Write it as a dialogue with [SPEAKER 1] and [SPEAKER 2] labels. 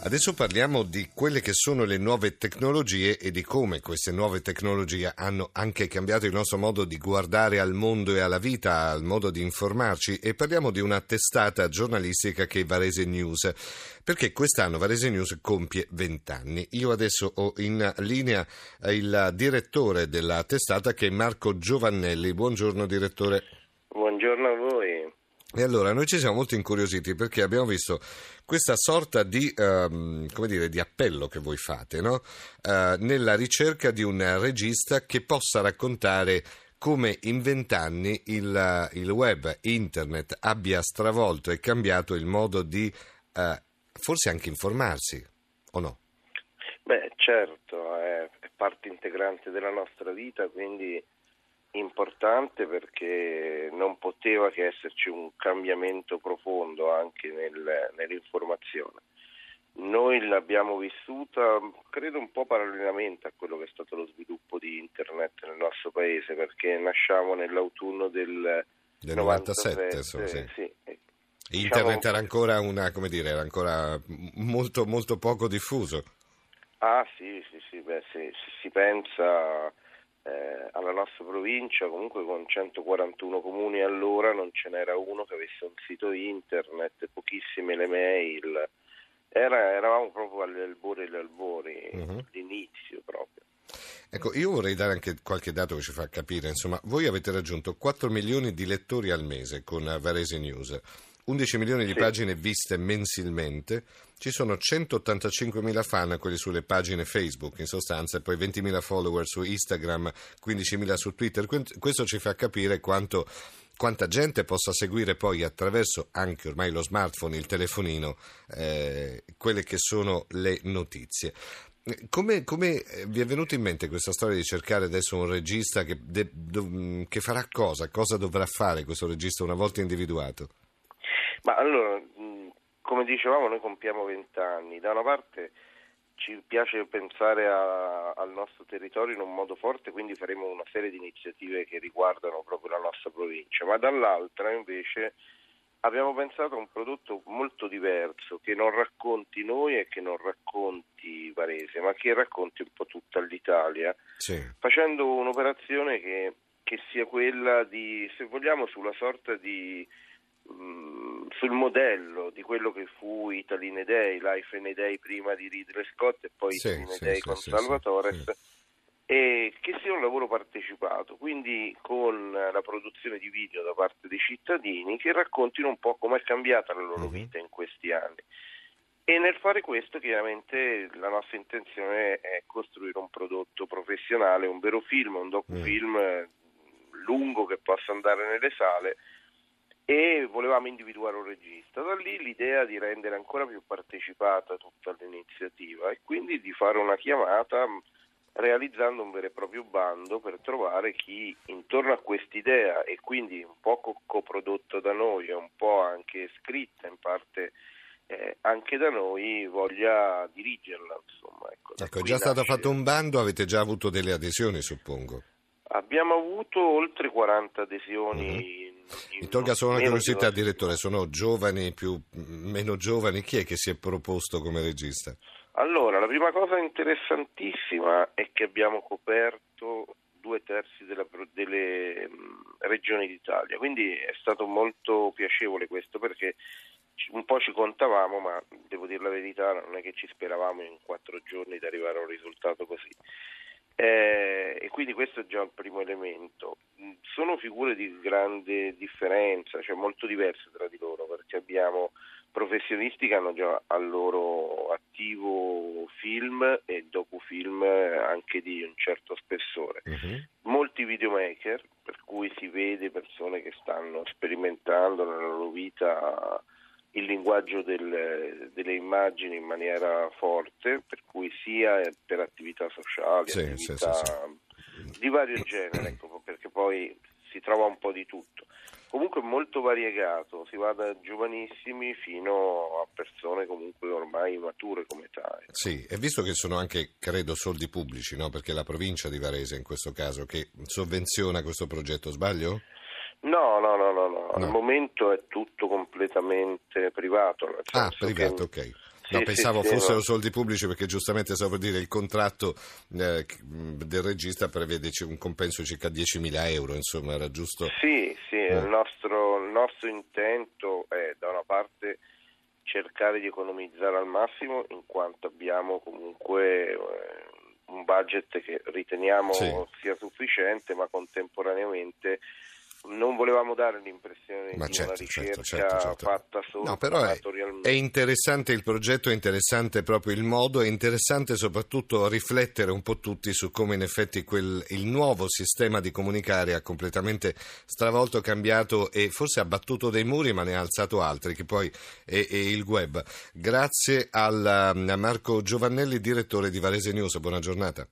[SPEAKER 1] Adesso parliamo di quelle che sono le nuove tecnologie e di come queste nuove tecnologie hanno anche cambiato il nostro modo di guardare al mondo e alla vita, al modo di informarci e parliamo di una testata giornalistica che è Varese News, perché quest'anno Varese News compie 20 anni. Io adesso ho in linea il direttore della testata che è Marco Giovannelli. Buongiorno direttore.
[SPEAKER 2] Buongiorno a voi.
[SPEAKER 1] E allora noi ci siamo molto incuriositi perché abbiamo visto questa sorta di, come dire, di appello che voi fate no? uh, nella ricerca di un regista che possa raccontare come in vent'anni il, il, web, internet abbia stravolto e cambiato il modo di uh, forse anche informarsi, o no?
[SPEAKER 2] Beh, certo, è parte integrante della nostra vita, quindi importante perché non poteva che esserci un cambiamento profondo anche nel, nell'informazione. Noi l'abbiamo vissuta, credo un po' parallelamente a quello che è stato lo sviluppo di internet nel nostro paese, perché nasciamo nell'autunno del,
[SPEAKER 1] del 97, 97 so, sì. sì. Internet diciamo, era ancora una, come dire, era ancora molto, molto poco diffuso.
[SPEAKER 2] Ah sì, sì, sì, beh, sì, si pensa eh, alla nostra provincia, comunque con 141 comuni allora non ce n'era uno che avesse un sito internet, pochissime le mail, Era, eravamo proprio agli albori degli albori, uh-huh. all'inizio proprio.
[SPEAKER 1] Ecco, io vorrei dare anche qualche dato che ci fa capire, insomma, voi avete raggiunto 4 milioni di lettori al mese con Varese News 11 milioni di sì. pagine viste mensilmente, ci sono 185 mila fan, quelli sulle pagine Facebook in sostanza, e poi 20 mila follower su Instagram, 15 mila su Twitter. Questo ci fa capire quanto, quanta gente possa seguire poi attraverso anche ormai lo smartphone, il telefonino, eh, quelle che sono le notizie. Come, come, vi è venuto in mente questa storia di cercare adesso un regista che, de, do, che farà cosa? Cosa dovrà fare questo regista una volta individuato?
[SPEAKER 2] Ma allora, come dicevamo, noi compiamo vent'anni. Da una parte ci piace pensare a, al nostro territorio in un modo forte, quindi faremo una serie di iniziative che riguardano proprio la nostra provincia, ma dall'altra invece abbiamo pensato a un prodotto molto diverso che non racconti noi e che non racconti Varese, ma che racconti un po' tutta l'Italia, sì. facendo un'operazione che, che sia quella di, se vogliamo, sulla sorta di Mm, sul modello di quello che fu Italy in a Day, Life in a Day prima di Ridley Scott e poi sì, Italy in a Day sì, con sì, Salvatore e che sia un lavoro partecipato, quindi con la produzione di video da parte dei cittadini che raccontino un po' come è cambiata la loro uh-huh. vita in questi anni. E nel fare questo chiaramente la nostra intenzione è costruire un prodotto professionale, un vero film, un docufilm uh-huh. lungo che possa andare nelle sale e volevamo individuare un regista. Da lì l'idea di rendere ancora più partecipata tutta l'iniziativa e quindi di fare una chiamata realizzando un vero e proprio bando per trovare chi intorno a quest'idea e quindi un po' coprodotto da noi e un po' anche scritta in parte eh, anche da noi voglia dirigerla. Insomma, ecco,
[SPEAKER 1] ecco è già stato fatto un bando, avete già avuto delle adesioni suppongo?
[SPEAKER 2] Abbiamo avuto oltre 40 adesioni. Uh-huh
[SPEAKER 1] mi tolga solo una curiosità, direttore, sono giovani, più, meno giovani, chi è che si è proposto come regista?
[SPEAKER 2] Allora, la prima cosa interessantissima è che abbiamo coperto due terzi della, delle regioni d'Italia, quindi è stato molto piacevole questo perché un po' ci contavamo, ma devo dire la verità, non è che ci speravamo in quattro giorni di arrivare a un risultato così. Eh, e quindi questo è già il primo elemento. Sono figure di grande differenza, cioè molto diverse tra di loro, perché abbiamo professionisti che hanno già al loro attivo film e docufilm anche di un certo spessore. Uh-huh. Molti videomaker, per cui si vede persone che stanno sperimentando nella loro vita il linguaggio del, delle immagini in maniera forte, per cui sia per attività sociali, sì, attività sì, sì, di vario genere, ecco, perché poi si trova un po' di tutto. comunque molto variegato, si va da giovanissimi fino a persone comunque ormai mature come ecco.
[SPEAKER 1] Sì, e visto che sono anche, credo, soldi pubblici, no? Perché è la provincia di Varese in questo caso che sovvenziona questo progetto, sbaglio?
[SPEAKER 2] No, no, no, no, no,
[SPEAKER 1] No.
[SPEAKER 2] al momento è tutto completamente privato.
[SPEAKER 1] Ah, privato, ok. No,
[SPEAKER 2] sì,
[SPEAKER 1] pensavo
[SPEAKER 2] sì,
[SPEAKER 1] fossero soldi pubblici perché giustamente stavo per dire il contratto eh, del regista prevede un compenso circa 10.000 euro, insomma era giusto.
[SPEAKER 2] Sì, sì,
[SPEAKER 1] Eh.
[SPEAKER 2] il, nostro, il nostro intento è da una parte cercare di economizzare al massimo in quanto abbiamo comunque eh, un budget che riteniamo
[SPEAKER 1] Sì.
[SPEAKER 2] sia sufficiente, ma contemporaneamente non volevamo dare l'impressione
[SPEAKER 1] Ma
[SPEAKER 2] di
[SPEAKER 1] certo,
[SPEAKER 2] una
[SPEAKER 1] certo,
[SPEAKER 2] ricerca
[SPEAKER 1] certo, certo.
[SPEAKER 2] fatta solo
[SPEAKER 1] No, però è, è interessante il progetto, è interessante proprio il modo, è interessante soprattutto riflettere un po' tutti su come in effetti quel, il nuovo sistema di comunicare ha completamente stravolto, cambiato e forse ha battuto dei muri ma ne ha alzato altri, che poi è, è il web. Grazie al, a Marco Giovannelli, direttore di Varese News, buona giornata.